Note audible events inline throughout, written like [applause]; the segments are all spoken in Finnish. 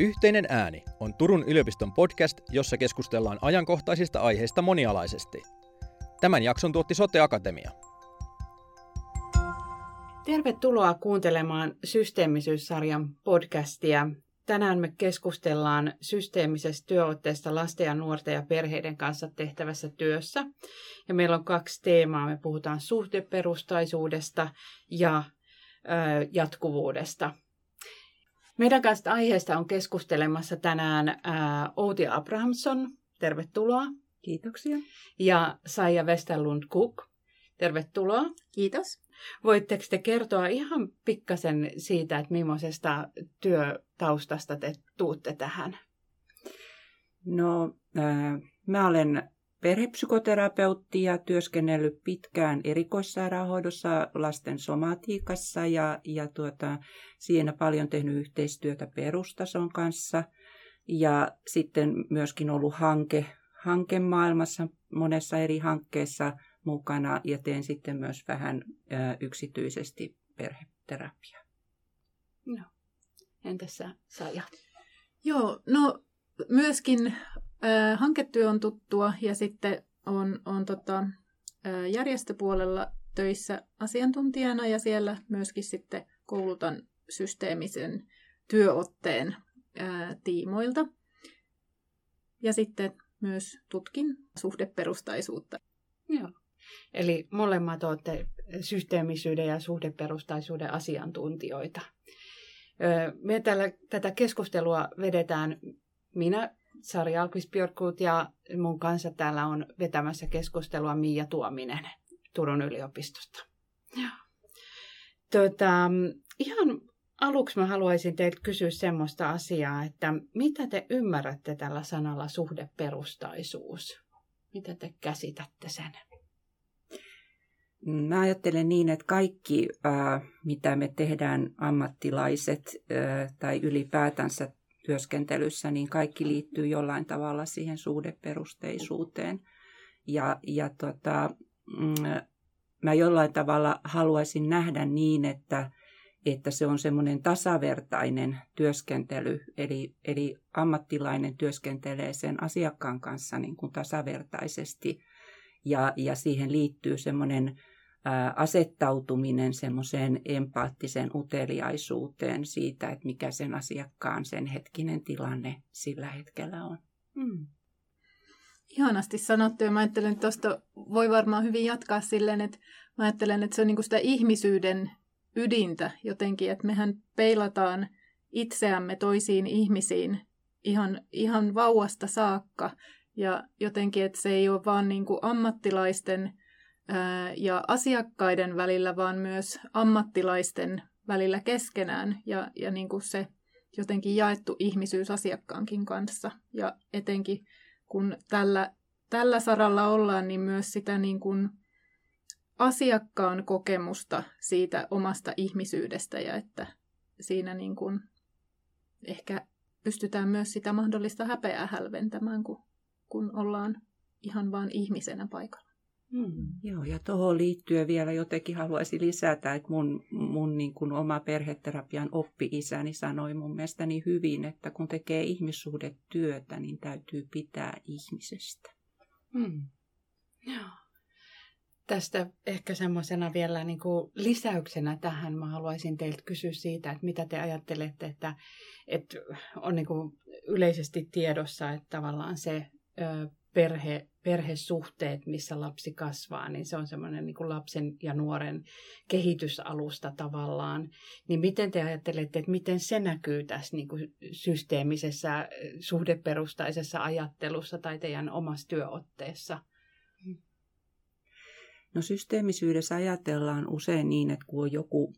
Yhteinen ääni on Turun yliopiston podcast, jossa keskustellaan ajankohtaisista aiheista monialaisesti. Tämän jakson tuotti Sote Akatemia. Tervetuloa kuuntelemaan Systeemisyyssarjan podcastia. Tänään me keskustellaan systeemisestä työotteesta lasten ja nuorten ja perheiden kanssa tehtävässä työssä. Ja meillä on kaksi teemaa. Me puhutaan suhdeperustaisuudesta ja ö, jatkuvuudesta. Meidän kanssa aiheesta on keskustelemassa tänään ää, Outi Abrahamson. Tervetuloa. Kiitoksia. Ja Saija Westerlund Cook. Tervetuloa. Kiitos. Voitteko te kertoa ihan pikkasen siitä, että millaisesta työtaustasta te tuutte tähän? No, äh, mä olen perhepsykoterapeutti ja työskennellyt pitkään erikoissairaanhoidossa lasten somatiikassa ja, ja tuota, siinä paljon tehnyt yhteistyötä perustason kanssa ja sitten myöskin ollut hanke, hankemaailmassa monessa eri hankkeessa mukana ja teen sitten myös vähän ö, yksityisesti perheterapiaa. No. Entäs sä, Saija? Joo, no myöskin hanketyö on tuttua ja sitten on, on tota, järjestöpuolella töissä asiantuntijana ja siellä myöskin sitten koulutan systeemisen työotteen äh, tiimoilta. Ja sitten myös tutkin suhdeperustaisuutta. Joo. Eli molemmat olette systeemisyyden ja suhdeperustaisuuden asiantuntijoita. Me tällä, tätä keskustelua vedetään minä, Sari alkvis ja mun kanssa täällä on vetämässä keskustelua Miia Tuominen Turun yliopistosta. Tota, ihan aluksi mä haluaisin teiltä kysyä semmoista asiaa, että mitä te ymmärrätte tällä sanalla suhdeperustaisuus? Mitä te käsitätte sen? Mä ajattelen niin, että kaikki, mitä me tehdään ammattilaiset tai ylipäätänsä työskentelyssä, niin kaikki liittyy jollain tavalla siihen suhdeperusteisuuteen. Ja, ja tota, mm, mä jollain tavalla haluaisin nähdä niin, että, että se on semmoinen tasavertainen työskentely, eli, eli ammattilainen työskentelee sen asiakkaan kanssa niin kuin tasavertaisesti, ja, ja siihen liittyy semmoinen asettautuminen semmoiseen empaattiseen uteliaisuuteen siitä, että mikä sen asiakkaan sen hetkinen tilanne sillä hetkellä on. Hmm. Ihanasti sanottu ja mä ajattelen, että tuosta voi varmaan hyvin jatkaa silleen, että mä ajattelen, että se on niin kuin sitä ihmisyyden ydintä jotenkin, että mehän peilataan itseämme toisiin ihmisiin ihan, ihan vauvasta saakka ja jotenkin, että se ei ole vaan niin kuin ammattilaisten ja asiakkaiden välillä, vaan myös ammattilaisten välillä keskenään ja, ja niin kuin se jotenkin jaettu ihmisyys asiakkaankin kanssa. Ja etenkin kun tällä, tällä saralla ollaan, niin myös sitä niin kuin asiakkaan kokemusta siitä omasta ihmisyydestä ja että siinä niin kuin ehkä pystytään myös sitä mahdollista häpeää hälventämään, kun, kun ollaan ihan vain ihmisenä paikalla. Hmm. Joo, ja tuohon liittyen vielä jotenkin haluaisin lisätä, että mun, mun niin kuin oma perheterapian oppi-isäni sanoi mun mielestäni hyvin, että kun tekee ihmissuhdetyötä, niin täytyy pitää ihmisestä. Hmm. Joo. Tästä ehkä semmoisena vielä niin kuin lisäyksenä tähän mä haluaisin teiltä kysyä siitä, että mitä te ajattelette, että, että on niin kuin yleisesti tiedossa, että tavallaan se ö, perhe, perhesuhteet, missä lapsi kasvaa, niin se on semmoinen niin kuin lapsen ja nuoren kehitysalusta tavallaan. Niin miten te ajattelette, että miten se näkyy tässä niin kuin systeemisessä, suhdeperustaisessa ajattelussa tai teidän omassa työotteessa? No systeemisyydessä ajatellaan usein niin, että kun on joku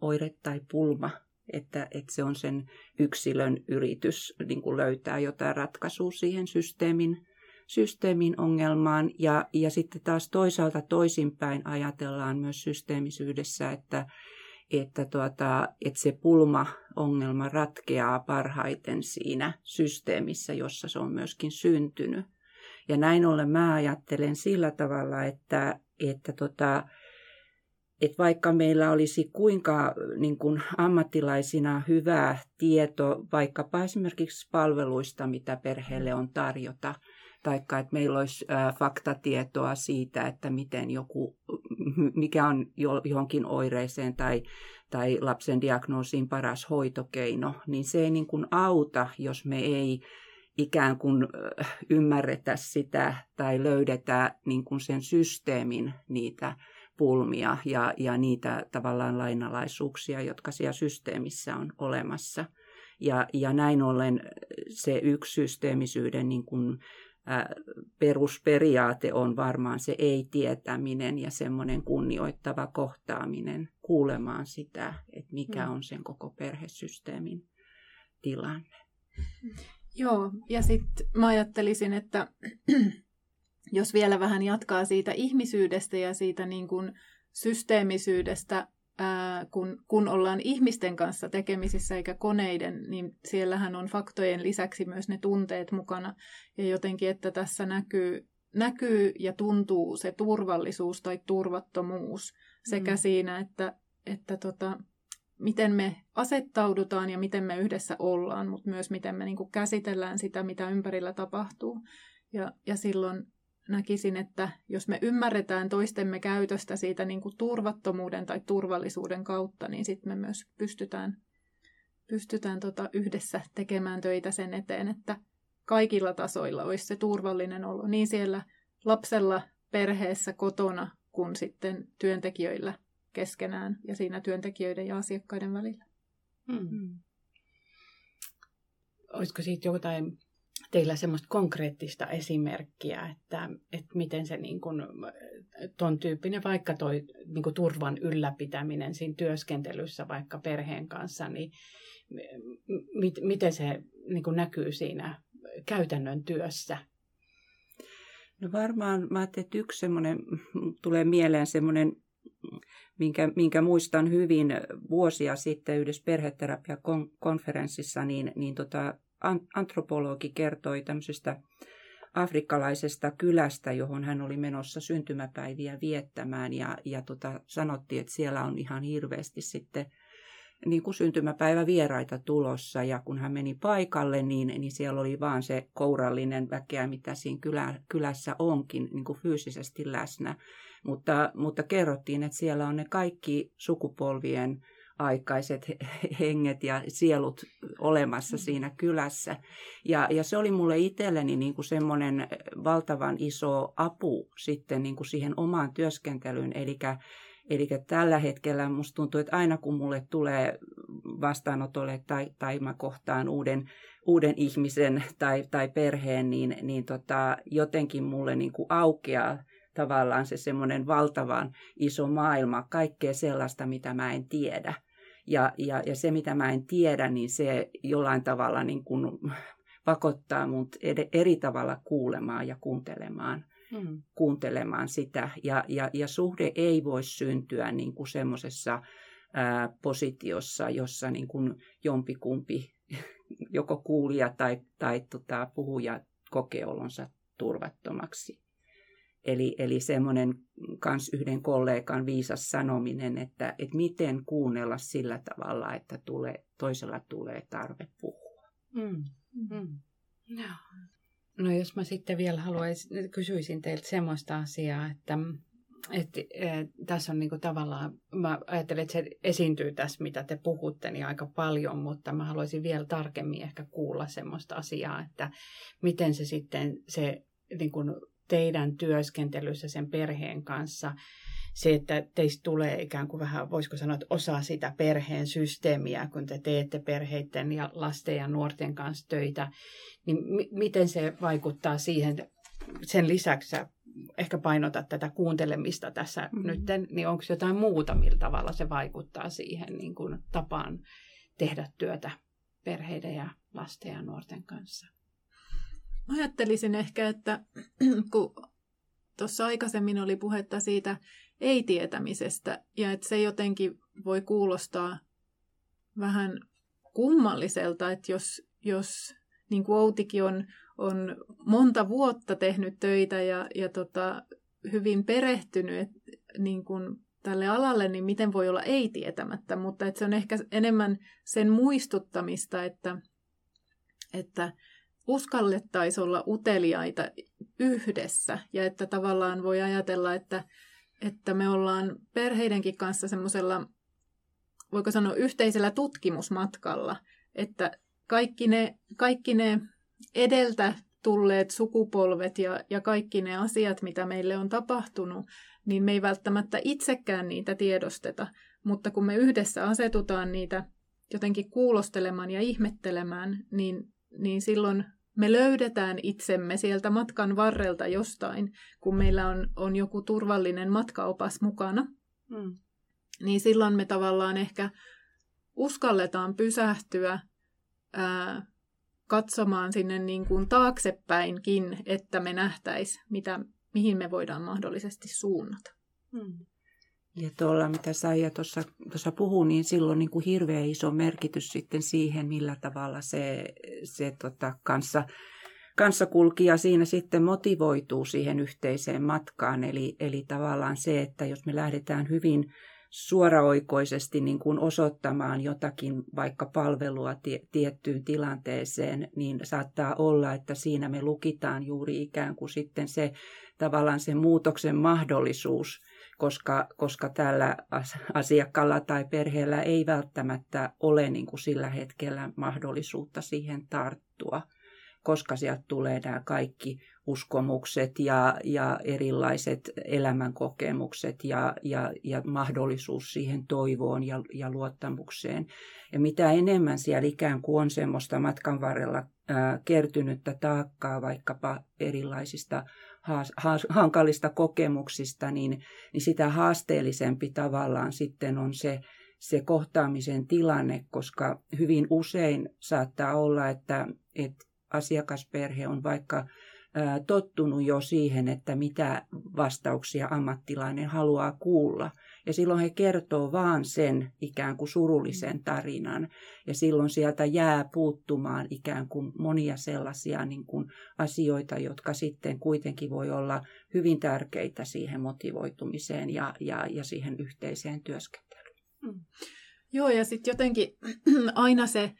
oire tai pulma, että, että se on sen yksilön yritys niin kuin löytää jotain ratkaisua siihen systeemin systeemin ongelmaan ja, ja sitten taas toisaalta toisinpäin ajatellaan myös systeemisyydessä, että, että, tuota, että se pulma-ongelma ratkeaa parhaiten siinä systeemissä, jossa se on myöskin syntynyt. Ja näin ollen mä ajattelen sillä tavalla, että, että tota, että vaikka meillä olisi kuinka niin kuin ammattilaisina hyvää tieto vaikkapa esimerkiksi palveluista, mitä perheelle on tarjota, taikka että meillä olisi faktatietoa siitä, että miten joku, mikä on johonkin oireeseen tai, tai lapsen diagnoosiin paras hoitokeino, niin se ei niin kuin auta, jos me ei ikään kuin ymmärretä sitä tai löydetä niin kuin sen systeemin niitä pulmia ja, ja niitä tavallaan lainalaisuuksia, jotka siellä systeemissä on olemassa. Ja, ja näin ollen se yksi systeemisyyden niin kuin, perusperiaate on varmaan se ei-tietäminen ja semmoinen kunnioittava kohtaaminen kuulemaan sitä, että mikä mm. on sen koko perhesysteemin tilanne. Joo, ja sitten mä ajattelisin, että [clears throat] jos vielä vähän jatkaa siitä ihmisyydestä ja siitä niin kuin systeemisyydestä, ää, kun, kun ollaan ihmisten kanssa tekemisissä eikä koneiden, niin siellähän on faktojen lisäksi myös ne tunteet mukana. Ja jotenkin, että tässä näkyy, näkyy ja tuntuu se turvallisuus tai turvattomuus sekä mm. siinä, että, että tota, miten me asettaudutaan ja miten me yhdessä ollaan, mutta myös miten me niin kuin käsitellään sitä, mitä ympärillä tapahtuu. Ja, ja silloin näkisin, että jos me ymmärretään toistemme käytöstä siitä niin kuin turvattomuuden tai turvallisuuden kautta, niin sitten me myös pystytään, pystytään tota yhdessä tekemään töitä sen eteen, että kaikilla tasoilla olisi se turvallinen olo, niin siellä lapsella, perheessä, kotona, kuin sitten työntekijöillä keskenään ja siinä työntekijöiden ja asiakkaiden välillä. Hmm. Hmm. Olisiko siitä jotain teillä semmoista konkreettista esimerkkiä, että, että miten se niin kuin, ton tyyppinen vaikka toi niin kuin turvan ylläpitäminen siinä työskentelyssä vaikka perheen kanssa, niin mit, miten se niin kuin näkyy siinä käytännön työssä? No varmaan mä ajattelin, että yksi semmoinen, tulee mieleen semmoinen minkä, minkä muistan hyvin vuosia sitten yhdessä perheterapiakonferenssissa, niin, niin tota, antropologi kertoi tämmöisestä afrikkalaisesta kylästä, johon hän oli menossa syntymäpäiviä viettämään ja, ja tota, sanottiin, että siellä on ihan hirveästi sitten niin kuin syntymäpäivävieraita tulossa ja kun hän meni paikalle, niin, niin siellä oli vaan se kourallinen väkeä, mitä siinä kylä, kylässä onkin niin kuin fyysisesti läsnä. Mutta, mutta kerrottiin, että siellä on ne kaikki sukupolvien aikaiset henget ja sielut olemassa mm. siinä kylässä. Ja, ja se oli mulle itselleni niin kuin semmoinen valtavan iso apu sitten niin kuin siihen omaan työskentelyyn. Eli Eli tällä hetkellä musta tuntuu, että aina kun mulle tulee vastaanotolle tai, tai mä kohtaan uuden, uuden ihmisen tai, tai perheen, niin, niin tota, jotenkin mulle niin kuin aukeaa tavallaan se semmoinen valtavan iso maailma, kaikkea sellaista, mitä mä en tiedä. Ja, ja, ja se, mitä mä en tiedä, niin se jollain tavalla niin kuin pakottaa mut eri tavalla kuulemaan ja kuuntelemaan, hmm. kuuntelemaan sitä. Ja, ja, ja suhde ei voi syntyä niin kuin semmoisessa positiossa, jossa niin kuin jompikumpi, joko kuulija tai, tai tota, puhuja kokee olonsa turvattomaksi. Eli, eli semmoinen kans yhden kollegan viisas sanominen, että, että miten kuunnella sillä tavalla, että tulee, toisella tulee tarve puhua. Mm. Mm. No. no jos mä sitten vielä haluaisin, kysyisin teiltä semmoista asiaa, että, että, että tässä on niin kuin tavallaan, mä ajattelen, että se esiintyy tässä, mitä te puhutte, niin aika paljon, mutta mä haluaisin vielä tarkemmin ehkä kuulla semmoista asiaa, että miten se sitten se niin kuin teidän työskentelyssä sen perheen kanssa se, että teistä tulee ikään kuin vähän, voisiko sanoa, että osa sitä perheen systeemiä, kun te teette perheiden ja lasten ja nuorten kanssa töitä, niin m- miten se vaikuttaa siihen, sen lisäksi ehkä painotat tätä kuuntelemista tässä mm-hmm. nyt, niin onko jotain muuta, millä tavalla se vaikuttaa siihen niin kuin tapaan tehdä työtä perheiden ja lasten ja nuorten kanssa? Ajattelisin ehkä, että [clears throat] kun tuossa aikaisemmin oli puhetta siitä ei-tietämisestä ja että se jotenkin voi kuulostaa vähän kummalliselta, että jos, jos niin kuin Outikin on, on monta vuotta tehnyt töitä ja, ja tota, hyvin perehtynyt et, niin kuin tälle alalle, niin miten voi olla ei tietämättä, mutta että se on ehkä enemmän sen muistuttamista, että, että uskallettaisiin olla uteliaita yhdessä. Ja että tavallaan voi ajatella, että, että me ollaan perheidenkin kanssa semmoisella, voiko sanoa, yhteisellä tutkimusmatkalla, että kaikki ne, kaikki ne edeltä tulleet sukupolvet ja, ja kaikki ne asiat, mitä meille on tapahtunut, niin me ei välttämättä itsekään niitä tiedosteta, mutta kun me yhdessä asetutaan niitä jotenkin kuulostelemaan ja ihmettelemään, niin, niin silloin me löydetään itsemme sieltä matkan varrelta jostain, kun meillä on, on joku turvallinen matkaopas mukana. Mm. Niin silloin me tavallaan ehkä uskalletaan pysähtyä ää, katsomaan sinne niin kuin taaksepäinkin, että me nähtäis, mitä, mihin me voidaan mahdollisesti suunnata. Hmm. Ja tuolla, mitä Saija tuossa, tuossa puhuu, niin silloin niin kuin hirveän iso merkitys sitten siihen, millä tavalla se, se tota, kanssa, kanssakulkija siinä sitten motivoituu siihen yhteiseen matkaan. Eli, eli tavallaan se, että jos me lähdetään hyvin suoraoikoisesti niin kuin osoittamaan jotakin vaikka palvelua tie, tiettyyn tilanteeseen, niin saattaa olla, että siinä me lukitaan juuri ikään kuin sitten se tavallaan se muutoksen mahdollisuus, koska, koska tällä asiakkaalla tai perheellä ei välttämättä ole niin kuin sillä hetkellä mahdollisuutta siihen tarttua, koska sieltä tulee nämä kaikki uskomukset ja, ja erilaiset elämänkokemukset ja, ja, ja mahdollisuus siihen toivoon ja, ja luottamukseen. Ja mitä enemmän siellä ikään kuin on semmoista matkan varrella ää, kertynyttä taakkaa vaikkapa erilaisista hankalista kokemuksista, niin, niin sitä haasteellisempi tavallaan sitten on se, se kohtaamisen tilanne, koska hyvin usein saattaa olla, että, että asiakasperhe on vaikka tottunut jo siihen, että mitä vastauksia ammattilainen haluaa kuulla. Ja silloin he kertoo vaan sen ikään kuin surullisen tarinan. Ja silloin sieltä jää puuttumaan ikään kuin monia sellaisia niin kuin asioita, jotka sitten kuitenkin voi olla hyvin tärkeitä siihen motivoitumiseen ja, ja, ja siihen yhteiseen työskentelyyn. Mm. Joo, ja sitten jotenkin [clears throat] aina se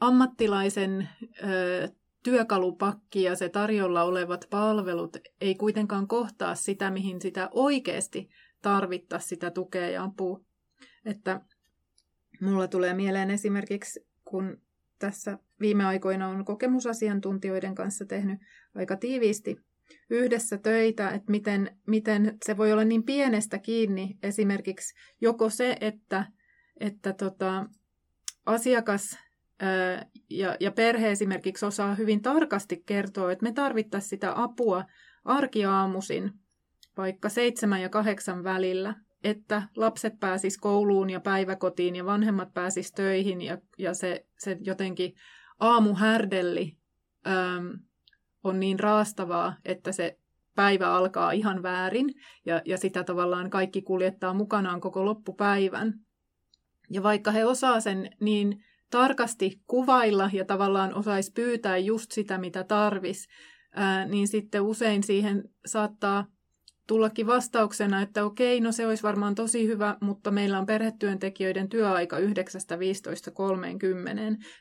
ammattilaisen ö, työkalupakki ja se tarjolla olevat palvelut ei kuitenkaan kohtaa sitä, mihin sitä oikeasti tarvittaisiin sitä tukea ja apua. Että mulla tulee mieleen esimerkiksi, kun tässä viime aikoina on kokemusasiantuntijoiden kanssa tehnyt aika tiiviisti yhdessä töitä, että miten, miten se voi olla niin pienestä kiinni esimerkiksi joko se, että, että tota, asiakas ja, ja perhe esimerkiksi osaa hyvin tarkasti kertoa, että me tarvittaisiin sitä apua arkiaamusin vaikka seitsemän ja kahdeksan välillä, että lapset pääsis kouluun ja päiväkotiin ja vanhemmat pääsis töihin ja, ja se, se jotenkin aamuhärdelli äm, on niin raastavaa, että se päivä alkaa ihan väärin ja, ja sitä tavallaan kaikki kuljettaa mukanaan koko loppupäivän. Ja vaikka he osaa sen niin tarkasti kuvailla ja tavallaan osaisi pyytää just sitä, mitä tarvis, niin sitten usein siihen saattaa tullakin vastauksena, että okei, no se olisi varmaan tosi hyvä, mutta meillä on perhetyöntekijöiden työaika 9.15.30,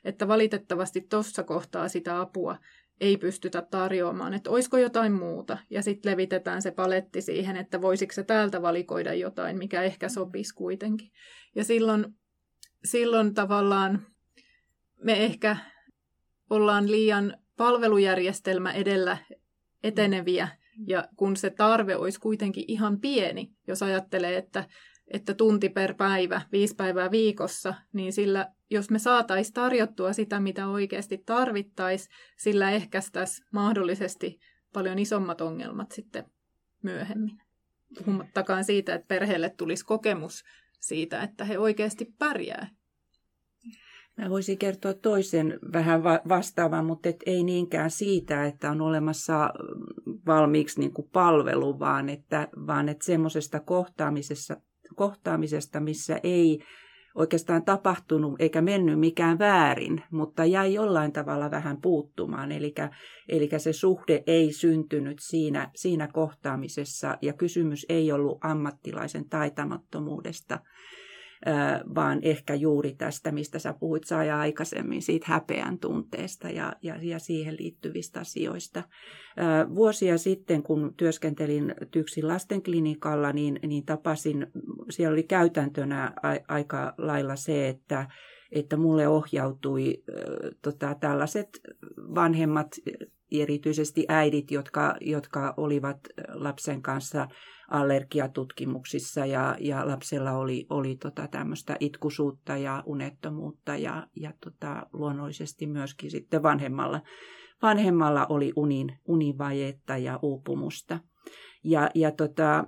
että valitettavasti tuossa kohtaa sitä apua ei pystytä tarjoamaan, että olisiko jotain muuta. Ja sitten levitetään se paletti siihen, että voisiko se täältä valikoida jotain, mikä ehkä sopisi kuitenkin. Ja silloin, silloin tavallaan me ehkä ollaan liian palvelujärjestelmä edellä eteneviä, ja kun se tarve olisi kuitenkin ihan pieni, jos ajattelee, että, että tunti per päivä, viisi päivää viikossa, niin sillä, jos me saataisiin tarjottua sitä, mitä oikeasti tarvittaisiin, sillä ehkäistäisiin mahdollisesti paljon isommat ongelmat sitten myöhemmin. Puhumattakaan siitä, että perheelle tulisi kokemus siitä, että he oikeasti pärjää Mä voisin kertoa toisen vähän va- vastaavan, mutta et ei niinkään siitä, että on olemassa valmiiksi niin kuin palvelu, vaan että, vaan että semmoisesta kohtaamisesta, kohtaamisesta, missä ei oikeastaan tapahtunut eikä mennyt mikään väärin, mutta jäi jollain tavalla vähän puuttumaan. Eli, eli se suhde ei syntynyt siinä, siinä kohtaamisessa ja kysymys ei ollut ammattilaisen taitamattomuudesta, vaan ehkä juuri tästä, mistä sä puhuit Saaja aikaisemmin, siitä häpeän tunteesta ja, ja, ja siihen liittyvistä asioista. Vuosia sitten, kun työskentelin Tyksin lastenklinikalla, niin, niin tapasin, siellä oli käytäntönä aika lailla se, että että mulle ohjautui tota, tällaiset vanhemmat, erityisesti äidit, jotka, jotka olivat lapsen kanssa allergiatutkimuksissa ja, ja lapsella oli, oli tota tämmöistä itkusuutta ja unettomuutta ja, ja tota, luonnollisesti myöskin sitten vanhemmalla, vanhemmalla oli unin, univajetta ja uupumusta. Ja, ja tota,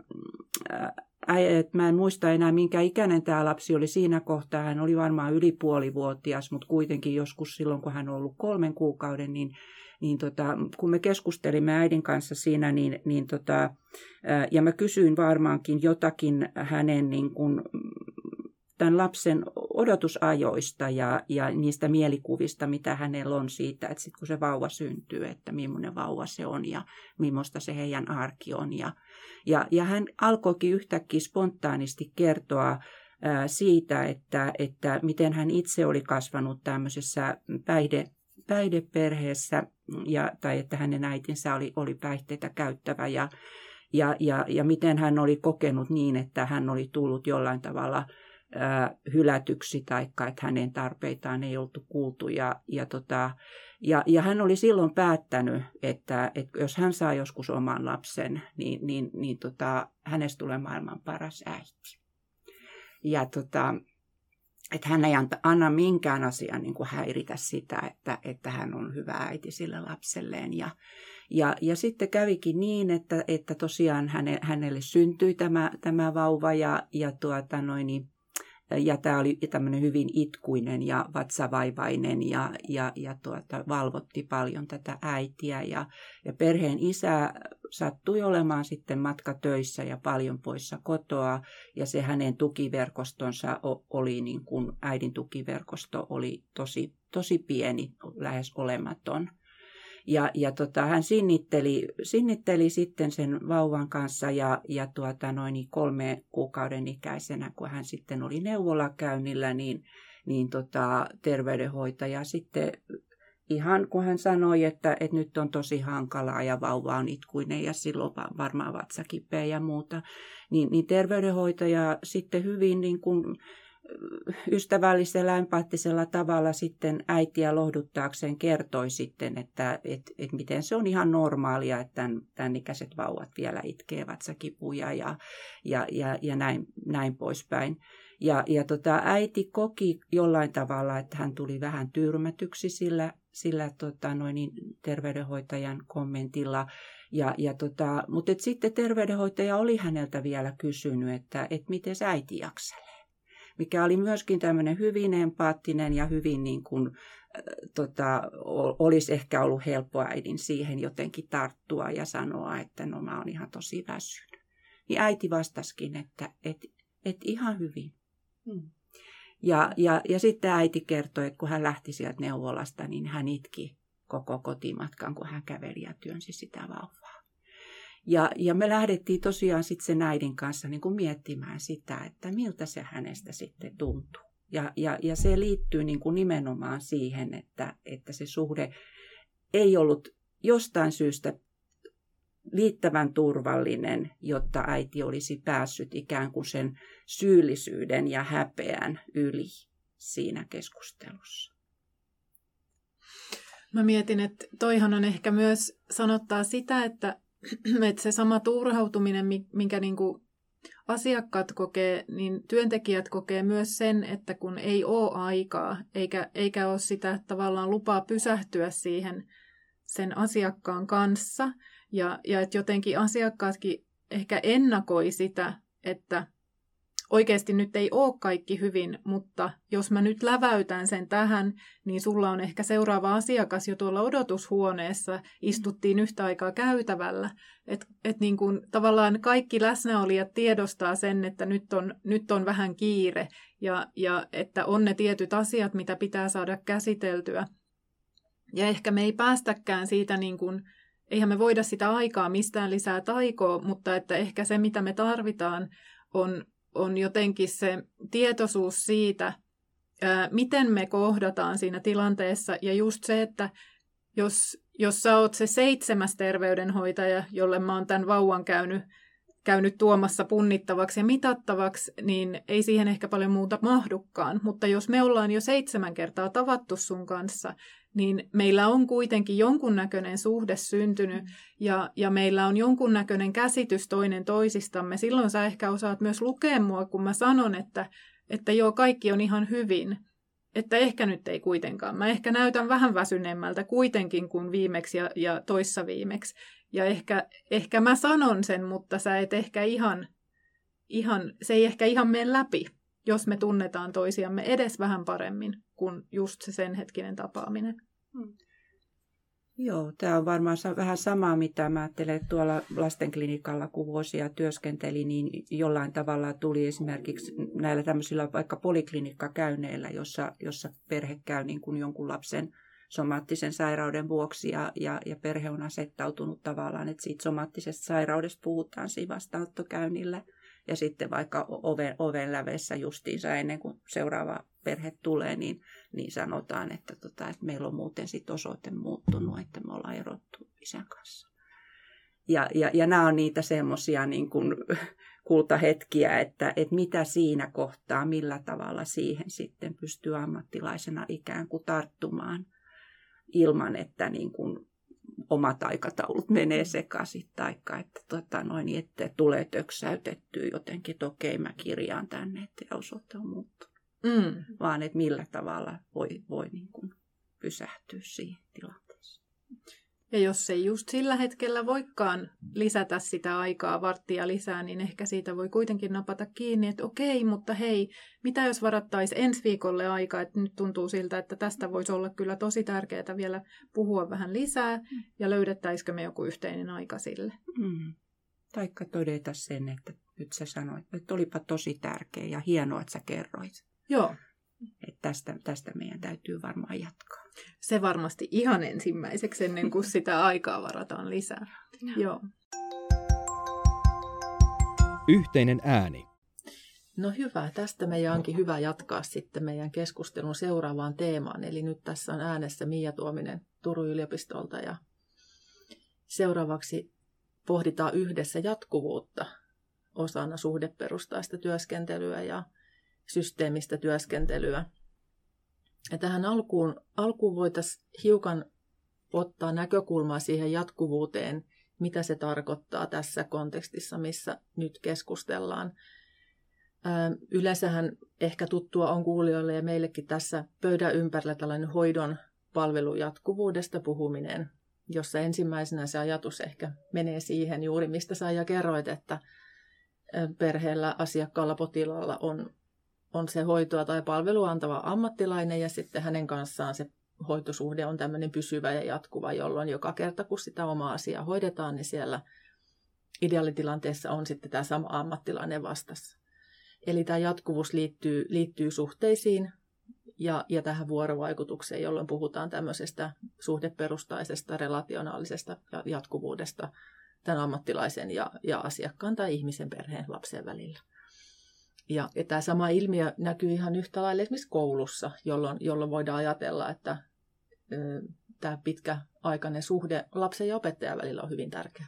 että mä en muista enää minkä ikäinen tämä lapsi oli siinä kohtaa. Hän oli varmaan yli puolivuotias, mutta kuitenkin joskus silloin, kun hän on ollut kolmen kuukauden, niin, niin tota, kun me keskustelimme äidin kanssa siinä, niin, niin tota, ja mä kysyin varmaankin jotakin hänen niin kun, tämän lapsen odotusajoista ja, ja niistä mielikuvista, mitä hänellä on siitä, että sitten kun se vauva syntyy, että millainen vauva se on ja millaista se heidän arki on. Ja, ja, ja hän alkoikin yhtäkkiä spontaanisti kertoa siitä, että, että miten hän itse oli kasvanut tämmöisessä päihde, päihdeperheessä, ja, tai että hänen äitinsä oli, oli päihteitä käyttävä, ja, ja, ja, ja miten hän oli kokenut niin, että hän oli tullut jollain tavalla – hylätyksi tai että hänen tarpeitaan ei oltu kuultu. Ja, ja, tota, ja, ja hän oli silloin päättänyt, että, että jos hän saa joskus oman lapsen, niin, niin, niin tota, hänestä tulee maailman paras äiti. Ja tota, että hän ei anta, anna minkään asian niin kuin häiritä sitä, että, että hän on hyvä äiti sille lapselleen. Ja, ja, ja sitten kävikin niin, että, että tosiaan häne, hänelle syntyi tämä, tämä vauva ja, ja tuota, noin, niin, ja tämä oli tämmöinen hyvin itkuinen ja vatsavaivainen ja, ja, ja tuota, valvotti paljon tätä äitiä. Ja, ja perheen isä sattui olemaan sitten matkatöissä ja paljon poissa kotoa. Ja se hänen tukiverkostonsa oli, niin kuin äidin tukiverkosto oli tosi, tosi pieni, lähes olematon. Ja, ja tota, hän sinnitteli, sinnitteli sitten sen vauvan kanssa ja, ja tuota, noin kolme kuukauden ikäisenä, kun hän sitten oli neuvolakäynnillä, niin, niin tota, terveydenhoitaja sitten ihan kun hän sanoi, että, että nyt on tosi hankalaa ja vauva on itkuinen ja silloin varmaan vatsa kipeä ja muuta, niin, niin terveydenhoitaja sitten hyvin niin kuin ystävällisellä, empaattisella tavalla sitten äitiä lohduttaakseen kertoi sitten, että et, et miten se on ihan normaalia, että tämän, tämän ikäiset vauvat vielä itkee vatsakipuja ja, ja, ja, ja näin, näin poispäin. Ja, ja tota, äiti koki jollain tavalla, että hän tuli vähän tyrmätyksi sillä, sillä tota, noin niin, terveydenhoitajan kommentilla. Ja, ja tota, mutta sitten terveydenhoitaja oli häneltä vielä kysynyt, että et miten äiti jakselee mikä oli myöskin tämmöinen hyvin empaattinen ja hyvin niin kuin, äh, tota, olisi ehkä ollut helppo äidin siihen jotenkin tarttua ja sanoa, että no mä oon ihan tosi väsynyt. Niin äiti vastaskin, että et, et ihan hyvin. Hmm. Ja, ja, ja sitten äiti kertoi, että kun hän lähti sieltä neuvolasta, niin hän itki koko kotimatkan, kun hän käveli ja työnsi sitä vauvaa. Ja, ja me lähdettiin tosiaan sitten sen äidin kanssa niin kuin miettimään sitä, että miltä se hänestä sitten tuntuu. Ja, ja, ja se liittyy niin kuin nimenomaan siihen, että, että se suhde ei ollut jostain syystä liittävän turvallinen, jotta äiti olisi päässyt ikään kuin sen syyllisyyden ja häpeän yli siinä keskustelussa. Mä mietin, että toihan on ehkä myös sanottaa sitä, että [clears throat] että se sama turhautuminen, minkä niin kuin asiakkaat kokee, niin työntekijät kokee myös sen, että kun ei ole aikaa, eikä, eikä ole sitä tavallaan lupaa pysähtyä siihen sen asiakkaan kanssa, ja, ja että jotenkin asiakkaatkin ehkä ennakoi sitä, että oikeasti nyt ei ole kaikki hyvin, mutta jos mä nyt läväytän sen tähän, niin sulla on ehkä seuraava asiakas jo tuolla odotushuoneessa, istuttiin yhtä aikaa käytävällä. Että et niin kuin, tavallaan kaikki läsnäolijat tiedostaa sen, että nyt on, nyt on vähän kiire ja, ja että on ne tietyt asiat, mitä pitää saada käsiteltyä. Ja ehkä me ei päästäkään siitä niin kuin, eihän me voida sitä aikaa mistään lisää taikoa, mutta että ehkä se, mitä me tarvitaan, on, on jotenkin se tietoisuus siitä, miten me kohdataan siinä tilanteessa. Ja just se, että jos, jos sä oot se seitsemäs terveydenhoitaja, jolle mä oon tämän vauvan käynyt, käynyt tuomassa punnittavaksi ja mitattavaksi, niin ei siihen ehkä paljon muuta mahdukaan. Mutta jos me ollaan jo seitsemän kertaa tavattu sun kanssa, niin meillä on kuitenkin jonkunnäköinen suhde syntynyt ja, ja meillä on jonkunnäköinen käsitys toinen toisistamme. Silloin sä ehkä osaat myös lukea mua, kun mä sanon, että, että joo, kaikki on ihan hyvin. Että ehkä nyt ei kuitenkaan. Mä ehkä näytän vähän väsyneemmältä kuitenkin kuin viimeksi ja, ja toissa viimeksi. Ja ehkä, ehkä mä sanon sen, mutta sä et ehkä ihan, ihan, se ei ehkä ihan mene läpi, jos me tunnetaan toisiamme edes vähän paremmin kuin just se sen hetkinen tapaaminen. Hmm. Joo, tämä on varmaan vähän samaa, mitä mä ajattelen, että tuolla lastenklinikalla, kun vuosia työskenteli, niin jollain tavalla tuli esimerkiksi näillä tämmöisillä vaikka poliklinikkakäynneillä, jossa, jossa perhe käy niin kuin jonkun lapsen somaattisen sairauden vuoksi ja, ja, ja perhe on asettautunut tavallaan, että siitä somaattisesta sairaudesta puhutaan siinä vastaanottokäynnillä – ja sitten vaikka oven, oven lävessä justiinsa ennen kuin seuraava perhe tulee, niin, niin sanotaan, että, tota, että meillä on muuten sitten osoite muuttunut, että me ollaan erottu isän kanssa. Ja, ja, ja nämä on niitä semmoisia niin [laughs] kultahetkiä, että, että mitä siinä kohtaa, millä tavalla siihen sitten pystyy ammattilaisena ikään kuin tarttumaan ilman, että niin kuin omat aikataulut menee sekaisin, taikka että, tota, noin, että tulee töksäytettyä jotenkin, että okei, mä kirjaan tänne, että osoite on muuttunut. Mm. Vaan että millä tavalla voi, voi niin kuin pysähtyä siihen tilanteeseen. Ja jos ei just sillä hetkellä voikaan lisätä sitä aikaa varttia lisää, niin ehkä siitä voi kuitenkin napata kiinni, että okei, mutta hei, mitä jos varattaisiin ensi viikolle aikaa, että nyt tuntuu siltä, että tästä voisi olla kyllä tosi tärkeää vielä puhua vähän lisää, ja löydettäisikö me joku yhteinen aika sille. Mm. Taikka todeta sen, että nyt sä sanoit, että olipa tosi tärkeä ja hienoa, että sä kerroit. Joo. Että tästä, tästä meidän täytyy varmaan jatkaa. Se varmasti ihan ensimmäiseksi ennen kuin [laughs] sitä aikaa varataan lisää. Joo. Yhteinen ääni. No hyvä, tästä meidän onkin hyvä jatkaa sitten meidän keskustelun seuraavaan teemaan. Eli nyt tässä on äänessä Mia Tuominen Turun yliopistolta ja seuraavaksi pohditaan yhdessä jatkuvuutta osana suhdeperustaista työskentelyä ja systeemistä työskentelyä. Ja tähän alkuun, alkuun voitaisiin hiukan ottaa näkökulmaa siihen jatkuvuuteen, mitä se tarkoittaa tässä kontekstissa, missä nyt keskustellaan. Yleensähän ehkä tuttua on kuulijoille ja meillekin tässä pöydän ympärillä tällainen hoidon palvelujatkuvuudesta puhuminen, jossa ensimmäisenä se ajatus ehkä menee siihen juuri, mistä sä ja kerroit, että perheellä, asiakkaalla, potilaalla on on se hoitoa tai palvelua antava ammattilainen ja sitten hänen kanssaan se hoitosuhde on tämmöinen pysyvä ja jatkuva, jolloin joka kerta kun sitä omaa asiaa hoidetaan, niin siellä ideaalitilanteessa on sitten tämä sama ammattilainen vastassa. Eli tämä jatkuvuus liittyy, liittyy suhteisiin ja, ja tähän vuorovaikutukseen, jolloin puhutaan tämmöisestä suhdeperustaisesta, relationaalisesta jatkuvuudesta tämän ammattilaisen ja, ja asiakkaan tai ihmisen perheen lapsen välillä. Ja, ja tämä sama ilmiö näkyy ihan yhtä lailla esimerkiksi koulussa, jolloin, jolloin voidaan ajatella, että ö, tämä pitkäaikainen suhde lapsen ja opettajan välillä on hyvin tärkeä.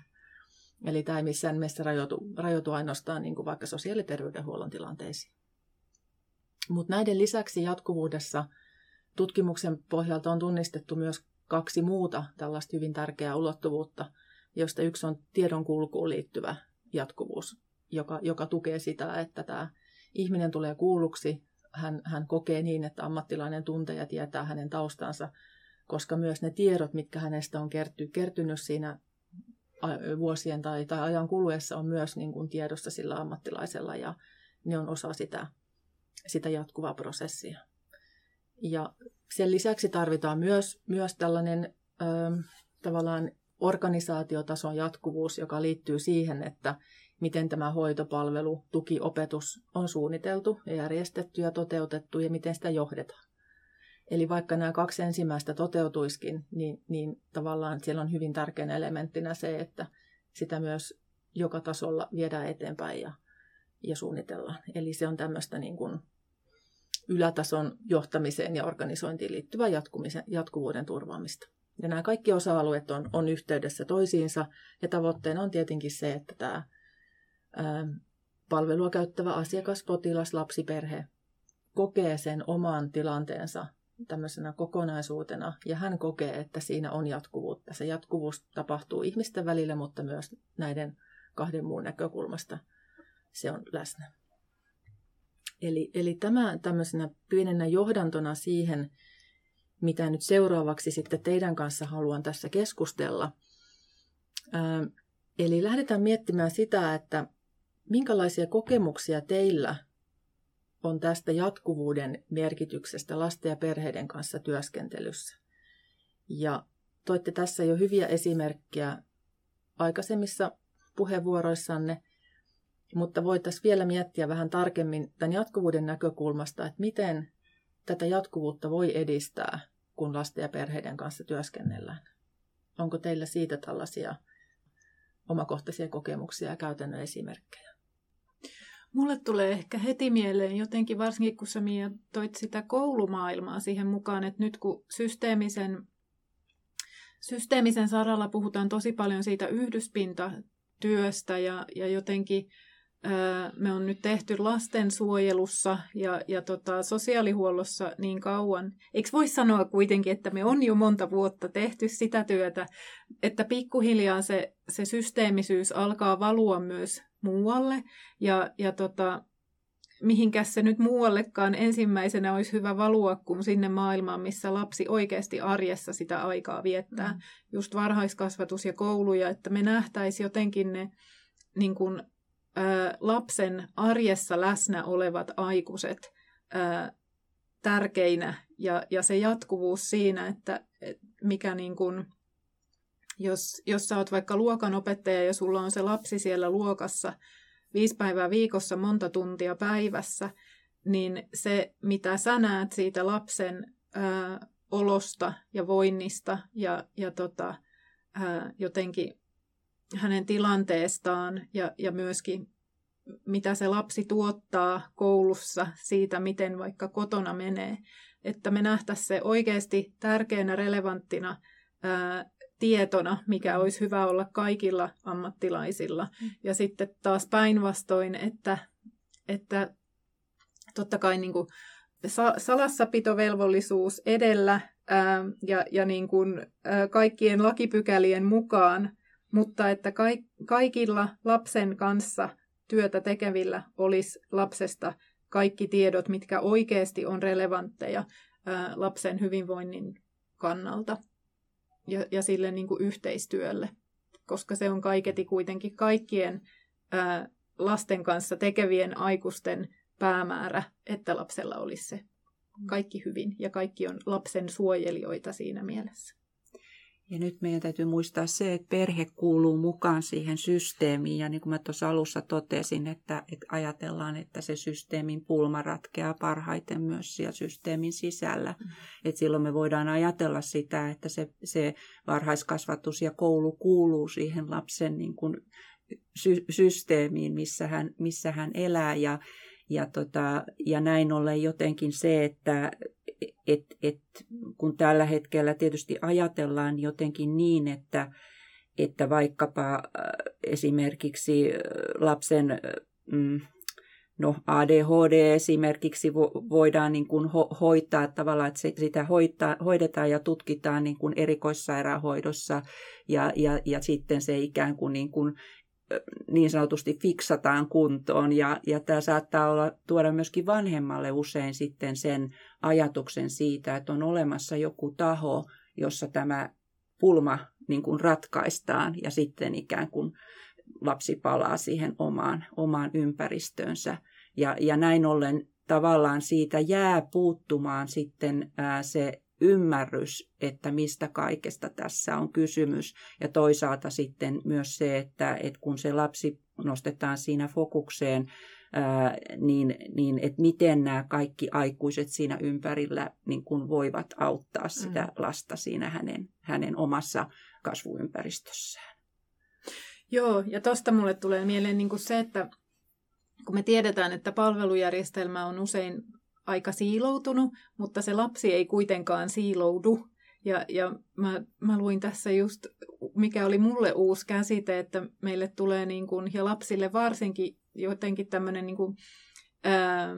Eli tämä ei missään nimessä rajoitu, rajoitu ainoastaan niin kuin vaikka sosiaaliterveydenhuollon tilanteisiin. Mutta näiden lisäksi jatkuvuudessa tutkimuksen pohjalta on tunnistettu myös kaksi muuta tällaista hyvin tärkeää ulottuvuutta, josta yksi on tiedon kulkuun liittyvä jatkuvuus, joka, joka tukee sitä, että tämä ihminen tulee kuulluksi, hän, hän kokee niin, että ammattilainen tuntee ja tietää hänen taustansa, koska myös ne tiedot, mitkä hänestä on kerty, kertynyt siinä vuosien tai, tai ajan kuluessa, on myös niin kuin tiedossa sillä ammattilaisella ja, ne on osa sitä, sitä jatkuvaa prosessia. Ja sen lisäksi tarvitaan myös, myös tällainen ö, tavallaan organisaatiotason jatkuvuus, joka liittyy siihen, että miten tämä hoitopalvelu, tukiopetus on suunniteltu ja järjestetty ja toteutettu ja miten sitä johdetaan. Eli vaikka nämä kaksi ensimmäistä toteutuiskin, niin, niin tavallaan siellä on hyvin tärkeänä elementtinä se, että sitä myös joka tasolla viedään eteenpäin ja, ja suunnitellaan. Eli se on tämmöistä niin kuin ylätason johtamiseen ja organisointiin liittyvää jatkuvuuden turvaamista. Ja nämä kaikki osa-alueet on, on yhteydessä toisiinsa ja tavoitteena on tietenkin se, että tämä palvelua käyttävä asiakas, potilas, lapsi, perhe kokee sen oman tilanteensa tämmöisenä kokonaisuutena ja hän kokee, että siinä on jatkuvuutta. Se jatkuvuus tapahtuu ihmisten välillä, mutta myös näiden kahden muun näkökulmasta se on läsnä. Eli, eli tämä tämmöisenä pienenä johdantona siihen, mitä nyt seuraavaksi sitten teidän kanssa haluan tässä keskustella. Ää, eli lähdetään miettimään sitä, että minkälaisia kokemuksia teillä on tästä jatkuvuuden merkityksestä lasten ja perheiden kanssa työskentelyssä. Ja toitte tässä jo hyviä esimerkkejä aikaisemmissa puheenvuoroissanne, mutta voitaisiin vielä miettiä vähän tarkemmin tämän jatkuvuuden näkökulmasta, että miten tätä jatkuvuutta voi edistää, kun lasten ja perheiden kanssa työskennellään. Onko teillä siitä tällaisia omakohtaisia kokemuksia ja käytännön esimerkkejä? Mulle tulee ehkä heti mieleen jotenkin, varsinkin kun sä Mia toit sitä koulumaailmaa siihen mukaan, että nyt kun systeemisen, systeemisen saralla puhutaan tosi paljon siitä yhdyspintatyöstä ja, ja jotenkin me on nyt tehty lastensuojelussa ja, ja tota, sosiaalihuollossa niin kauan. Eikö voi sanoa kuitenkin, että me on jo monta vuotta tehty sitä työtä, että pikkuhiljaa se, se systeemisyys alkaa valua myös muualle. Ja, ja tota, mihinkäs se nyt muuallekaan ensimmäisenä olisi hyvä valua kuin sinne maailmaan, missä lapsi oikeasti arjessa sitä aikaa viettää. Mm. Just varhaiskasvatus ja kouluja, että me nähtäisiin jotenkin ne niin kuin lapsen arjessa läsnä olevat aikuiset tärkeinä ja, ja se jatkuvuus siinä, että mikä niin kuin, jos, jos sä oot vaikka luokanopettaja ja sulla on se lapsi siellä luokassa viisi päivää viikossa monta tuntia päivässä, niin se mitä sä näet siitä lapsen ää, olosta ja voinnista ja, ja tota, ää, jotenkin hänen tilanteestaan ja, ja myöskin mitä se lapsi tuottaa koulussa siitä, miten vaikka kotona menee. Että me nähtäisiin se oikeasti tärkeänä, relevanttina tietona, mikä olisi hyvä olla kaikilla ammattilaisilla. Mm. Ja sitten taas päinvastoin, että, että totta kai niin kuin salassapitovelvollisuus edellä ää, ja, ja niin kuin, ää, kaikkien lakipykälien mukaan, mutta että kaikilla lapsen kanssa työtä tekevillä olisi lapsesta kaikki tiedot, mitkä oikeasti on relevantteja ää, lapsen hyvinvoinnin kannalta ja, ja sille niin kuin yhteistyölle, koska se on kaiketi kuitenkin kaikkien ää, lasten kanssa tekevien aikuisten päämäärä, että lapsella olisi se kaikki hyvin ja kaikki on lapsen suojelijoita siinä mielessä. Ja nyt meidän täytyy muistaa se, että perhe kuuluu mukaan siihen systeemiin. Ja niin kuin mä tuossa alussa totesin, että, että ajatellaan, että se systeemin pulma ratkeaa parhaiten myös siellä systeemin sisällä. Mm. Että silloin me voidaan ajatella sitä, että se, se varhaiskasvatus ja koulu kuuluu siihen lapsen niin kuin sy- systeemiin, missä hän, missä hän elää. Ja, ja, tota, ja näin ollen jotenkin se, että et, et, kun tällä hetkellä tietysti ajatellaan jotenkin niin, että, että vaikkapa äh, esimerkiksi äh, lapsen mm, no ADHD esimerkiksi voidaan niin kuin hoitaa tavallaan, että sitä hoitaa, hoidetaan ja tutkitaan niin kuin erikoissairaanhoidossa ja, ja, ja sitten se ikään kuin, niin kuin niin sanotusti fiksataan kuntoon. Ja, ja tämä saattaa olla, tuoda myöskin vanhemmalle usein sitten sen ajatuksen siitä, että on olemassa joku taho, jossa tämä pulma niin kuin ratkaistaan ja sitten ikään kuin lapsi palaa siihen omaan, omaan ympäristöönsä. Ja, ja näin ollen tavallaan siitä jää puuttumaan sitten ää, se ymmärrys, että mistä kaikesta tässä on kysymys. Ja toisaalta sitten myös se, että, että kun se lapsi nostetaan siinä fokukseen, ää, niin, niin että miten nämä kaikki aikuiset siinä ympärillä niin kun voivat auttaa sitä mm. lasta siinä hänen, hänen omassa kasvuympäristössään. Joo, ja tuosta mulle tulee mieleen niin kuin se, että kun me tiedetään, että palvelujärjestelmä on usein aika siiloutunut, mutta se lapsi ei kuitenkaan siiloudu. Ja, ja mä, mä luin tässä just, mikä oli mulle uusi käsite, että meille tulee niin kuin, ja lapsille varsinkin jotenkin tämmöinen niin kuin, ää,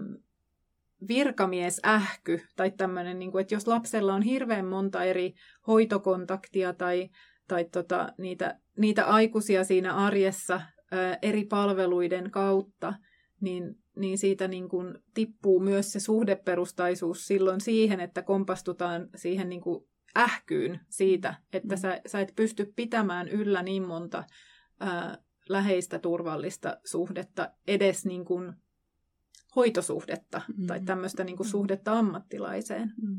virkamiesähky tai tämmöinen, niin kuin, että jos lapsella on hirveän monta eri hoitokontaktia tai, tai tota, niitä, niitä aikuisia siinä arjessa ää, eri palveluiden kautta, niin, niin siitä niin kuin tippuu myös se suhdeperustaisuus silloin siihen, että kompastutaan siihen niin kuin ähkyyn siitä, että mm. sä, sä et pysty pitämään yllä niin monta ää, läheistä turvallista suhdetta, edes niin kuin hoitosuhdetta mm. tai tämmöistä niin kuin mm. suhdetta ammattilaiseen. Mm.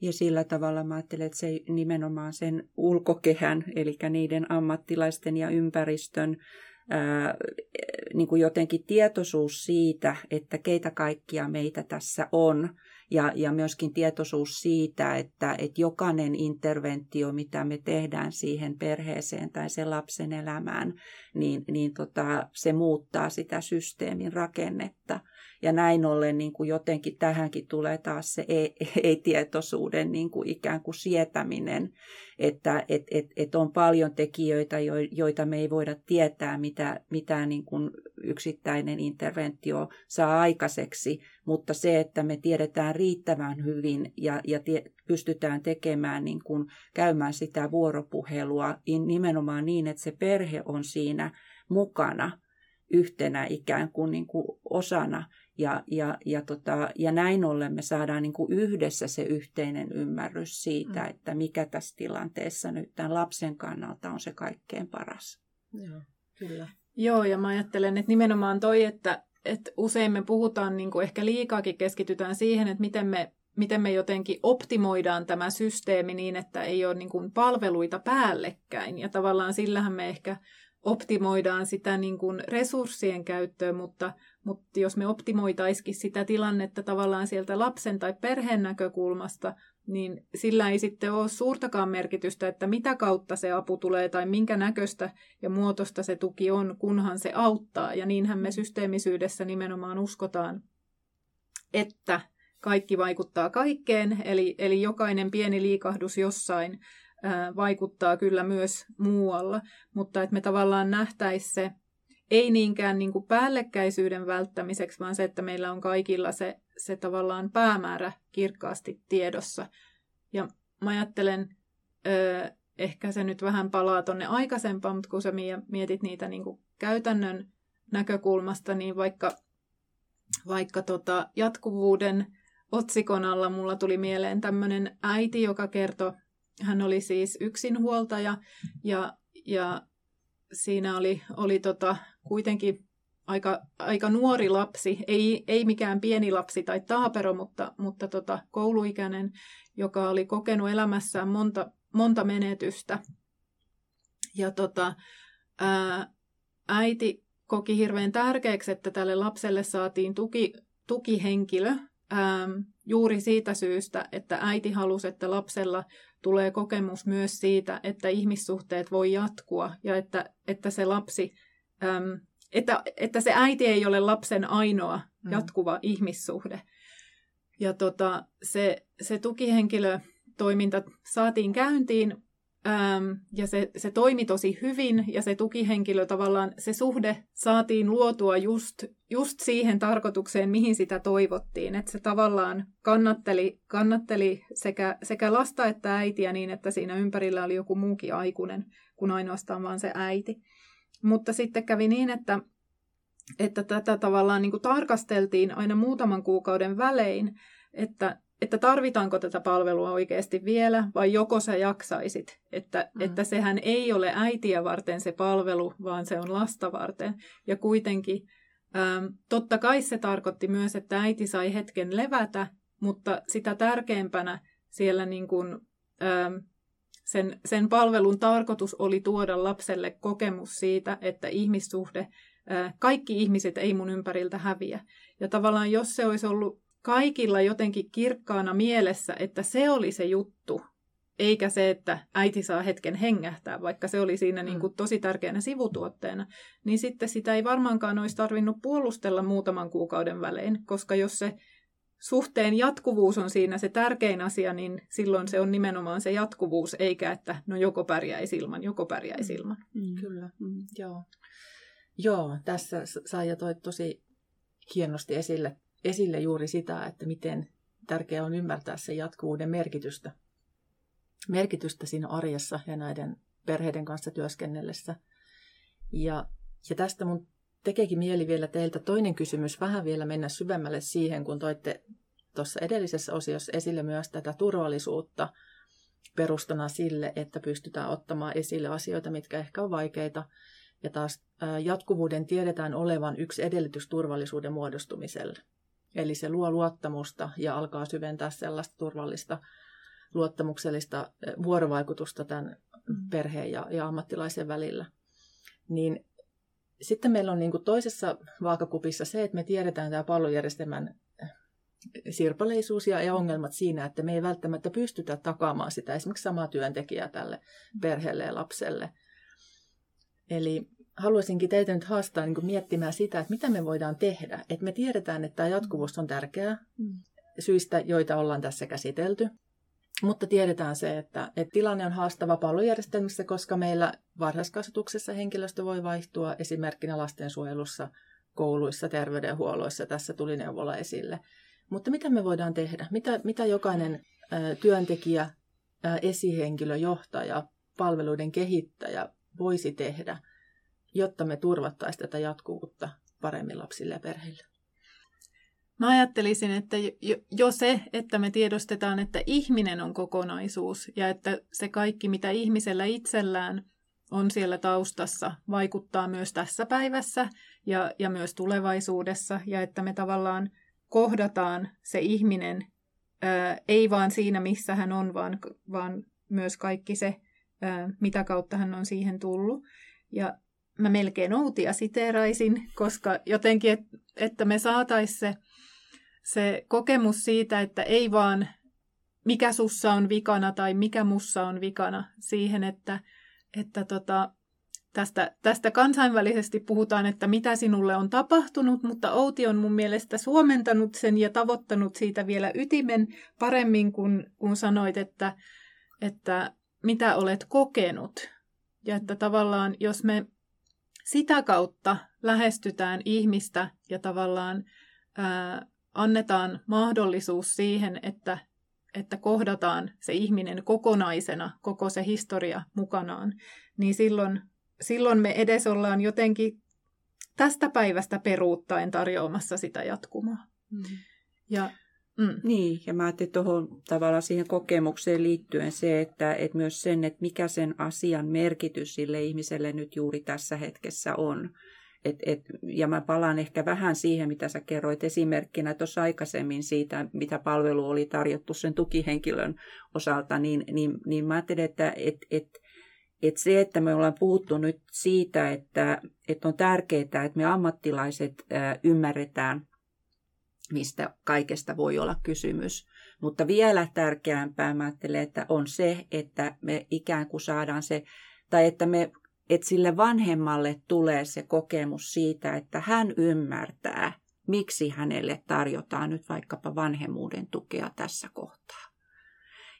Ja sillä tavalla mä ajattelen, että se nimenomaan sen ulkokehän, eli niiden ammattilaisten ja ympäristön niin kuin jotenkin tietoisuus siitä, että keitä kaikkia meitä tässä on, ja, ja myöskin tietoisuus siitä, että, että jokainen interventio, mitä me tehdään siihen perheeseen tai sen lapsen elämään, niin, niin tota, se muuttaa sitä systeemin rakennetta. Ja näin ollen niin kuin jotenkin tähänkin tulee taas se [laughs] ei-tietoisuuden niin kuin ikään kuin sietäminen, että et, et, et on paljon tekijöitä, joita me ei voida tietää, mitä, mitä niin kuin yksittäinen interventio saa aikaiseksi, mutta se, että me tiedetään riittävän hyvin ja, ja tie, pystytään tekemään, niin kuin, käymään sitä vuoropuhelua nimenomaan niin, että se perhe on siinä mukana yhtenä ikään kuin, niin kuin osana, ja, ja, ja, tota, ja näin ollen me saadaan niin kuin yhdessä se yhteinen ymmärrys siitä, mm. että mikä tässä tilanteessa nyt tämän lapsen kannalta on se kaikkein paras. Joo, kyllä. Joo, ja mä ajattelen, että nimenomaan toi, että, että usein me puhutaan, niin kuin ehkä liikaakin keskitytään siihen, että miten me, miten me jotenkin optimoidaan tämä systeemi niin, että ei ole niin kuin palveluita päällekkäin. Ja tavallaan sillähän me ehkä optimoidaan sitä niin kuin resurssien käyttöä, mutta, mutta jos me optimoitaisikin sitä tilannetta tavallaan sieltä lapsen tai perheen näkökulmasta, niin sillä ei sitten ole suurtakaan merkitystä, että mitä kautta se apu tulee tai minkä näköistä ja muotoista se tuki on, kunhan se auttaa. Ja niinhän me systeemisyydessä nimenomaan uskotaan, että kaikki vaikuttaa kaikkeen, eli, eli jokainen pieni liikahdus jossain vaikuttaa kyllä myös muualla, mutta että me tavallaan nähtäisiin se ei niinkään niin kuin päällekkäisyyden välttämiseksi, vaan se, että meillä on kaikilla se, se tavallaan päämäärä kirkkaasti tiedossa. Ja mä ajattelen, ehkä se nyt vähän palaa tuonne aikaisempaan, mutta kun sä mietit niitä niin kuin käytännön näkökulmasta, niin vaikka, vaikka tota jatkuvuuden otsikon alla mulla tuli mieleen tämmöinen äiti, joka kertoi hän oli siis yksinhuoltaja ja, ja siinä oli, oli tota, kuitenkin aika, aika nuori lapsi, ei, ei mikään pieni lapsi tai taapero, mutta, mutta tota, kouluikäinen, joka oli kokenut elämässään monta, monta menetystä. Ja tota, ää, äiti koki hirveän tärkeäksi, että tälle lapselle saatiin tuki, tukihenkilö, ää, juuri siitä syystä, että äiti halusi, että lapsella tulee kokemus myös siitä, että ihmissuhteet voi jatkua ja että, että se lapsi, äm, että, että se äiti ei ole lapsen ainoa mm. jatkuva mm. ihmissuhde. Ja tota, se, se tukihenkilötoiminta saatiin käyntiin Ähm, ja se, se toimi tosi hyvin ja se tukihenkilö tavallaan, se suhde saatiin luotua just, just siihen tarkoitukseen, mihin sitä toivottiin. Että se tavallaan kannatteli, kannatteli sekä, sekä lasta että äitiä niin, että siinä ympärillä oli joku muukin aikuinen kuin ainoastaan vaan se äiti. Mutta sitten kävi niin, että, että tätä tavallaan niin kuin tarkasteltiin aina muutaman kuukauden välein, että että tarvitaanko tätä palvelua oikeasti vielä vai joko sä jaksaisit, että, mm. että sehän ei ole äitiä varten se palvelu, vaan se on lasta varten. Ja kuitenkin Ähm, totta kai se tarkoitti myös, että äiti sai hetken levätä, mutta sitä tärkeämpänä siellä niin kuin, ähm, sen, sen palvelun tarkoitus oli tuoda lapselle kokemus siitä, että ihmissuhde, äh, kaikki ihmiset ei mun ympäriltä häviä. Ja tavallaan jos se olisi ollut kaikilla jotenkin kirkkaana mielessä, että se oli se juttu, eikä se, että äiti saa hetken hengähtää, vaikka se oli siinä niin kuin tosi tärkeänä sivutuotteena, niin sitten sitä ei varmaankaan olisi tarvinnut puolustella muutaman kuukauden välein, koska jos se suhteen jatkuvuus on siinä se tärkein asia, niin silloin se on nimenomaan se jatkuvuus, eikä että no joko pärjäisi ilman, joko pärjäisi ilman. Mm. Kyllä, mm. joo. Joo, tässä Saija toi tosi hienosti esille, esille juuri sitä, että miten tärkeää on ymmärtää sen jatkuvuuden merkitystä merkitystä siinä arjessa ja näiden perheiden kanssa työskennellessä. Ja, ja tästä mun tekeekin mieli vielä teiltä toinen kysymys, vähän vielä mennä syvemmälle siihen, kun toitte tuossa edellisessä osiossa esille myös tätä turvallisuutta perustana sille, että pystytään ottamaan esille asioita, mitkä ehkä on vaikeita. Ja taas jatkuvuuden tiedetään olevan yksi edellytys turvallisuuden muodostumiselle. Eli se luo luottamusta ja alkaa syventää sellaista turvallista luottamuksellista vuorovaikutusta tämän mm. perheen ja, ja ammattilaisen välillä. Niin sitten meillä on niin kuin toisessa vaakakupissa se, että me tiedetään tämä pallojärjestelmän sirpaleisuus ja, ja ongelmat siinä, että me ei välttämättä pystytä takaamaan sitä esimerkiksi samaa työntekijää tälle mm. perheelle ja lapselle. Eli haluaisinkin teitä nyt haastaa niin miettimään sitä, että mitä me voidaan tehdä. Että me tiedetään, että tämä jatkuvuus on tärkeää syistä, joita ollaan tässä käsitelty. Mutta tiedetään se, että, että tilanne on haastava palvelujärjestelmissä, koska meillä varhaiskasvatuksessa henkilöstö voi vaihtua esimerkkinä lastensuojelussa, kouluissa, terveydenhuolloissa. Tässä tuli neuvola esille. Mutta mitä me voidaan tehdä? Mitä, mitä jokainen ä, työntekijä, ä, esihenkilö, johtaja, palveluiden kehittäjä voisi tehdä, jotta me turvattaisiin tätä jatkuvuutta paremmin lapsille ja perheille? Mä ajattelisin, että jo se, että me tiedostetaan, että ihminen on kokonaisuus ja että se kaikki, mitä ihmisellä itsellään on siellä taustassa, vaikuttaa myös tässä päivässä ja, ja myös tulevaisuudessa ja että me tavallaan kohdataan se ihminen ää, ei vaan siinä, missä hän on, vaan, vaan myös kaikki se, ää, mitä kautta hän on siihen tullut. Ja mä melkein outia siteeraisin, koska jotenkin, et, että me saataisiin se se kokemus siitä, että ei vaan mikä sussa on vikana tai mikä mussa on vikana siihen, että, että tota, tästä, tästä kansainvälisesti puhutaan, että mitä sinulle on tapahtunut, mutta Outi on mun mielestä suomentanut sen ja tavoittanut siitä vielä ytimen paremmin, kun, kun sanoit, että, että mitä olet kokenut. Ja että tavallaan, jos me sitä kautta lähestytään ihmistä ja tavallaan ää, annetaan mahdollisuus siihen, että, että kohdataan se ihminen kokonaisena, koko se historia mukanaan, niin silloin, silloin me edes ollaan jotenkin tästä päivästä peruuttaen tarjoamassa sitä jatkumaa. Mm. Ja, mm. Niin, ja mä ajattelin tuohon tavallaan siihen kokemukseen liittyen se, että, että myös sen, että mikä sen asian merkitys sille ihmiselle nyt juuri tässä hetkessä on. Et, et, ja mä palaan ehkä vähän siihen, mitä sä kerroit esimerkkinä tuossa aikaisemmin siitä, mitä palvelu oli tarjottu sen tukihenkilön osalta, niin, niin, niin mä ajattelen, että et, et, et se, että me ollaan puhuttu nyt siitä, että, että on tärkeää, että me ammattilaiset ää, ymmärretään, mistä kaikesta voi olla kysymys. Mutta vielä tärkeämpää mä ajattelen, että on se, että me ikään kuin saadaan se, tai että me että sille vanhemmalle tulee se kokemus siitä, että hän ymmärtää, miksi hänelle tarjotaan nyt vaikkapa vanhemmuuden tukea tässä kohtaa.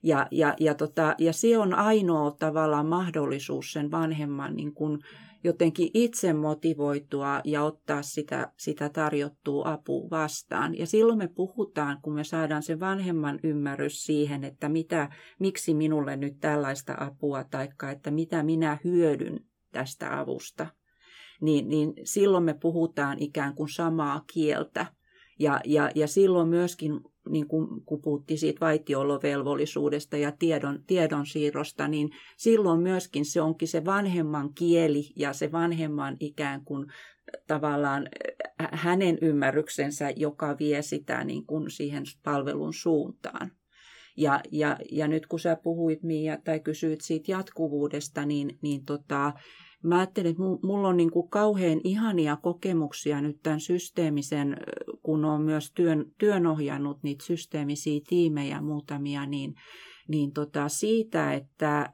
Ja, ja, ja, tota, ja se on ainoa tavallaan mahdollisuus sen vanhemman niin kun jotenkin itse motivoitua ja ottaa sitä, sitä tarjottua apua vastaan. Ja silloin me puhutaan, kun me saadaan sen vanhemman ymmärrys siihen, että mitä, miksi minulle nyt tällaista apua, tai että mitä minä hyödyn tästä avusta, niin, niin silloin me puhutaan ikään kuin samaa kieltä. Ja, ja, ja silloin myöskin niin kuin, kun puhuttiin siitä vaitiolovelvollisuudesta ja tiedon, tiedonsiirrosta, niin silloin myöskin se onkin se vanhemman kieli ja se vanhemman ikään kuin tavallaan hänen ymmärryksensä, joka vie sitä niin kuin siihen palvelun suuntaan. Ja, ja, ja nyt kun sä puhuit Mia tai kysyit siitä jatkuvuudesta, niin, niin tota, mä ajattelin, että mulla on niin kuin kauhean ihania kokemuksia nyt tämän systeemisen, kun on myös työn, työnohjannut niitä systeemisiä tiimejä muutamia, niin, niin tota siitä, että,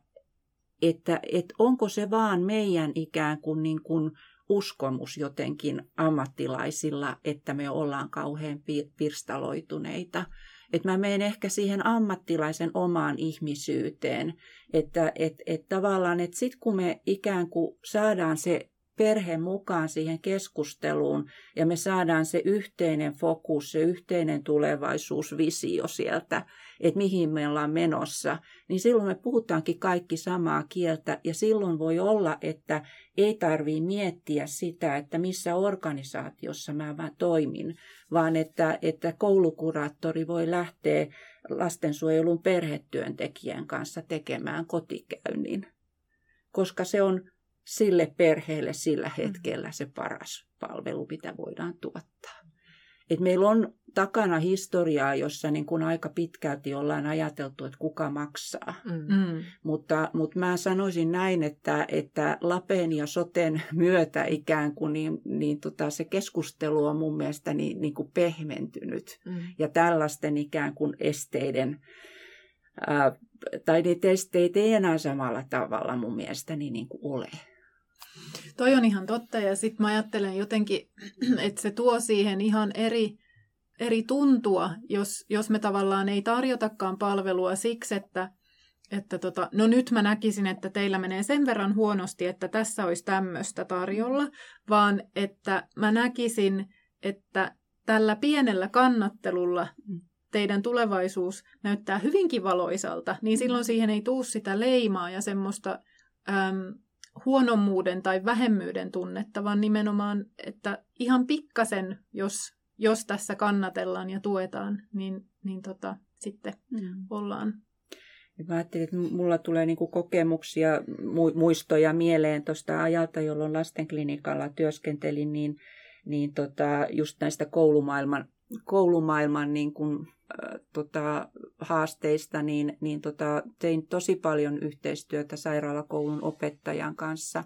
että, että onko se vaan meidän ikään kuin, niin kuin uskomus jotenkin ammattilaisilla, että me ollaan kauhean pirstaloituneita. Että mä menen ehkä siihen ammattilaisen omaan ihmisyyteen, että et, et tavallaan, että sitten kun me ikään kuin saadaan se perhe mukaan siihen keskusteluun ja me saadaan se yhteinen fokus, se yhteinen tulevaisuusvisio sieltä, että mihin me ollaan menossa, niin silloin me puhutaankin kaikki samaa kieltä ja silloin voi olla, että ei tarvitse miettiä sitä, että missä organisaatiossa mä vaan toimin, vaan että, että koulukuraattori voi lähteä lastensuojelun perhetyöntekijän kanssa tekemään kotikäynnin, koska se on sille perheelle sillä hetkellä se paras palvelu, mitä voidaan tuottaa. Et meillä on takana historiaa, jossa niin kuin aika pitkälti ollaan ajateltu, että kuka maksaa. Mm. mm. Mutta, mutta mä sanoisin näin, että, että Lapen ja Soten myötä ikään kuin niin, niin tota, se keskustelu on mun mielestä niin, niin kuin pehmentynyt. Mm. Ja tällaisten ikään kuin esteiden, ää, tai niitä esteitä ei enää samalla tavalla mun mielestäni niin kuin ole. Toi on ihan totta ja sitten mä ajattelen jotenkin, [clears throat] että se tuo siihen ihan eri, eri tuntua, jos, jos me tavallaan ei tarjotakaan palvelua siksi, että, että tota, no nyt mä näkisin, että teillä menee sen verran huonosti, että tässä olisi tämmöistä tarjolla, vaan että mä näkisin, että tällä pienellä kannattelulla teidän tulevaisuus näyttää hyvinkin valoisalta, niin silloin siihen ei tuu sitä leimaa ja semmoista äm, huonommuuden tai vähemmyyden tunnetta, vaan nimenomaan, että ihan pikkasen, jos, jos tässä kannatellaan ja tuetaan, niin, niin tota, sitten mm. ollaan. Mä ajattelin, että mulla tulee niinku kokemuksia, muistoja mieleen tuosta ajalta, jolloin lastenklinikalla työskentelin, niin, niin tota, just näistä koulumaailman, koulumaailman niin kuin tota, haasteista, niin, niin tota, tein tosi paljon yhteistyötä sairaalakoulun opettajan kanssa.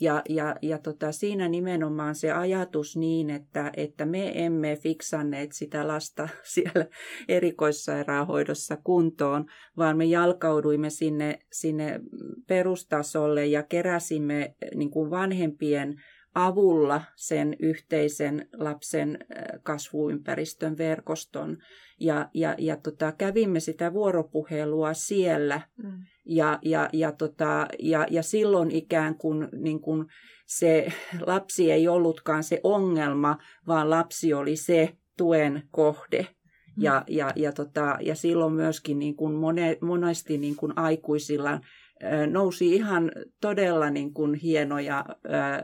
Ja, ja, ja tota, siinä nimenomaan se ajatus niin, että, että me emme fiksanneet sitä lasta [laughs] siellä erikoissairaanhoidossa kuntoon, vaan me jalkauduimme sinne, sinne perustasolle ja keräsimme niin kuin vanhempien avulla sen yhteisen lapsen kasvuympäristön verkoston. Ja, ja, ja tota, kävimme sitä vuoropuhelua siellä. Mm. Ja, ja, ja, tota, ja, ja silloin ikään kuin, niin kuin se lapsi ei ollutkaan se ongelma, vaan lapsi oli se tuen kohde. Mm. Ja, ja, ja, tota, ja silloin myöskin niin kuin mone, monesti niin kuin aikuisilla nousi ihan todella niin kuin hienoja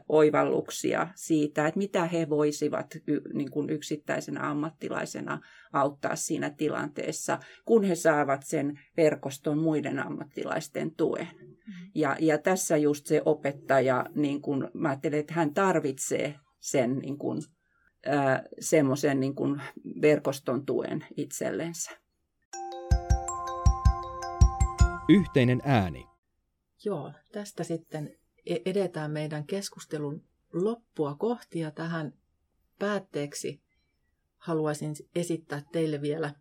oivalluksia siitä, että mitä he voisivat niin kuin yksittäisenä ammattilaisena auttaa siinä tilanteessa, kun he saavat sen verkoston muiden ammattilaisten tuen. Mm. Ja, ja tässä just se opettaja, niin kuin, mä ajattelen, että hän tarvitsee sen niin kuin, semmoisen niin kuin verkoston tuen itsellensä. Yhteinen ääni. Joo, tästä sitten e- edetään meidän keskustelun loppua kohti ja tähän päätteeksi haluaisin esittää teille vielä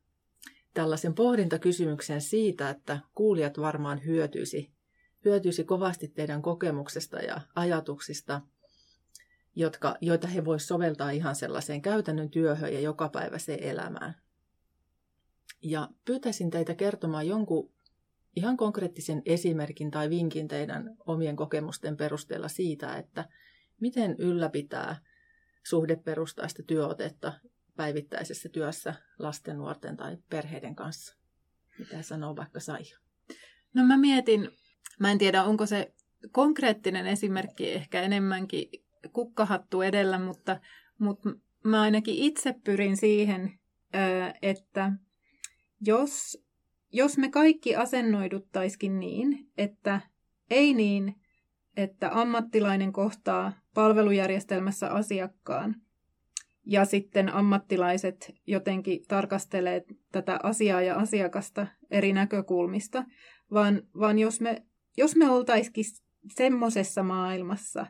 tällaisen pohdintakysymyksen siitä, että kuulijat varmaan hyötyisi, hyötyisi kovasti teidän kokemuksesta ja ajatuksista, jotka, joita he voisivat soveltaa ihan sellaiseen käytännön työhön ja jokapäiväiseen elämään. Ja pyytäisin teitä kertomaan jonkun ihan konkreettisen esimerkin tai vinkin teidän omien kokemusten perusteella siitä, että miten ylläpitää suhdeperustaista työotetta päivittäisessä työssä lasten, nuorten tai perheiden kanssa. Mitä sanoo vaikka Saija? No mä mietin, mä en tiedä onko se konkreettinen esimerkki ehkä enemmänkin kukkahattu edellä, mutta, mutta mä ainakin itse pyrin siihen, että jos, jos me kaikki asennoiduttaisikin niin, että ei niin, että ammattilainen kohtaa palvelujärjestelmässä asiakkaan ja sitten ammattilaiset jotenkin tarkastelee tätä asiaa ja asiakasta eri näkökulmista, vaan, vaan jos me, jos me oltaisikin semmoisessa maailmassa,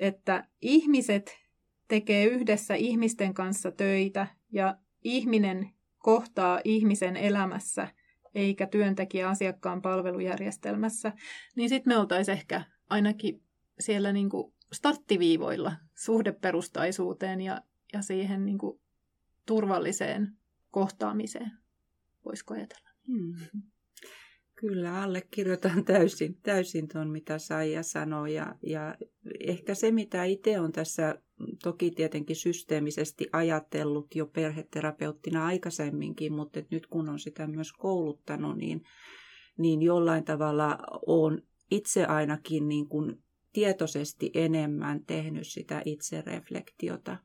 että ihmiset tekee yhdessä ihmisten kanssa töitä ja ihminen kohtaa ihmisen elämässä eikä työntekijä asiakkaan palvelujärjestelmässä, niin sitten me oltaisiin ehkä ainakin siellä niin kuin starttiviivoilla suhdeperustaisuuteen ja, ja siihen niin kuin turvalliseen kohtaamiseen. Voisiko ajatella? Hmm. Kyllä, allekirjoitan [laughs] täysin, täysin tuon, mitä Saija sanoi. Ja, ja ehkä se, mitä itse on tässä toki tietenkin systeemisesti ajatellut jo perheterapeuttina aikaisemminkin, mutta nyt kun on sitä myös kouluttanut, niin, niin jollain tavalla on itse ainakin niin kuin tietoisesti enemmän tehnyt sitä itsereflektiota.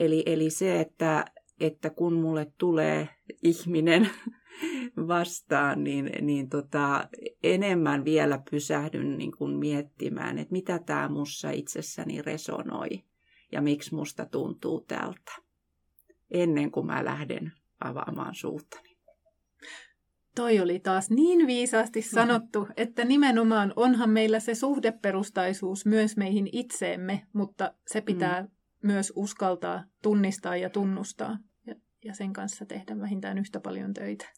Eli, eli se, että, että kun mulle tulee ihminen [laughs] vastaan, niin, niin tota, enemmän vielä pysähdyn niin kuin miettimään, että mitä tämä mussa itsessäni resonoi ja miksi musta tuntuu tältä, ennen kuin mä lähden avaamaan suuttani. Toi oli taas niin viisaasti sanottu, että nimenomaan onhan meillä se suhdeperustaisuus myös meihin itseemme, mutta se pitää mm. myös uskaltaa tunnistaa ja tunnustaa ja, ja sen kanssa tehdä vähintään yhtä paljon töitä.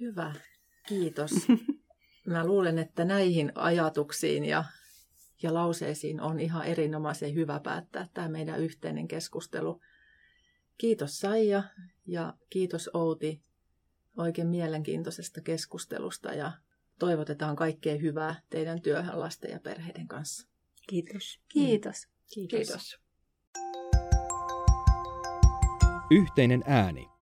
Hyvä, kiitos. Mä luulen, että näihin ajatuksiin ja, ja lauseisiin on ihan erinomaisen hyvä päättää tämä meidän yhteinen keskustelu. Kiitos Saija ja kiitos Outi oikein mielenkiintoisesta keskustelusta ja toivotetaan kaikkea hyvää teidän työhön lasten ja perheiden kanssa. Kiitos. Kiitos. Kiitos. Kiitos. Yhteinen ääni.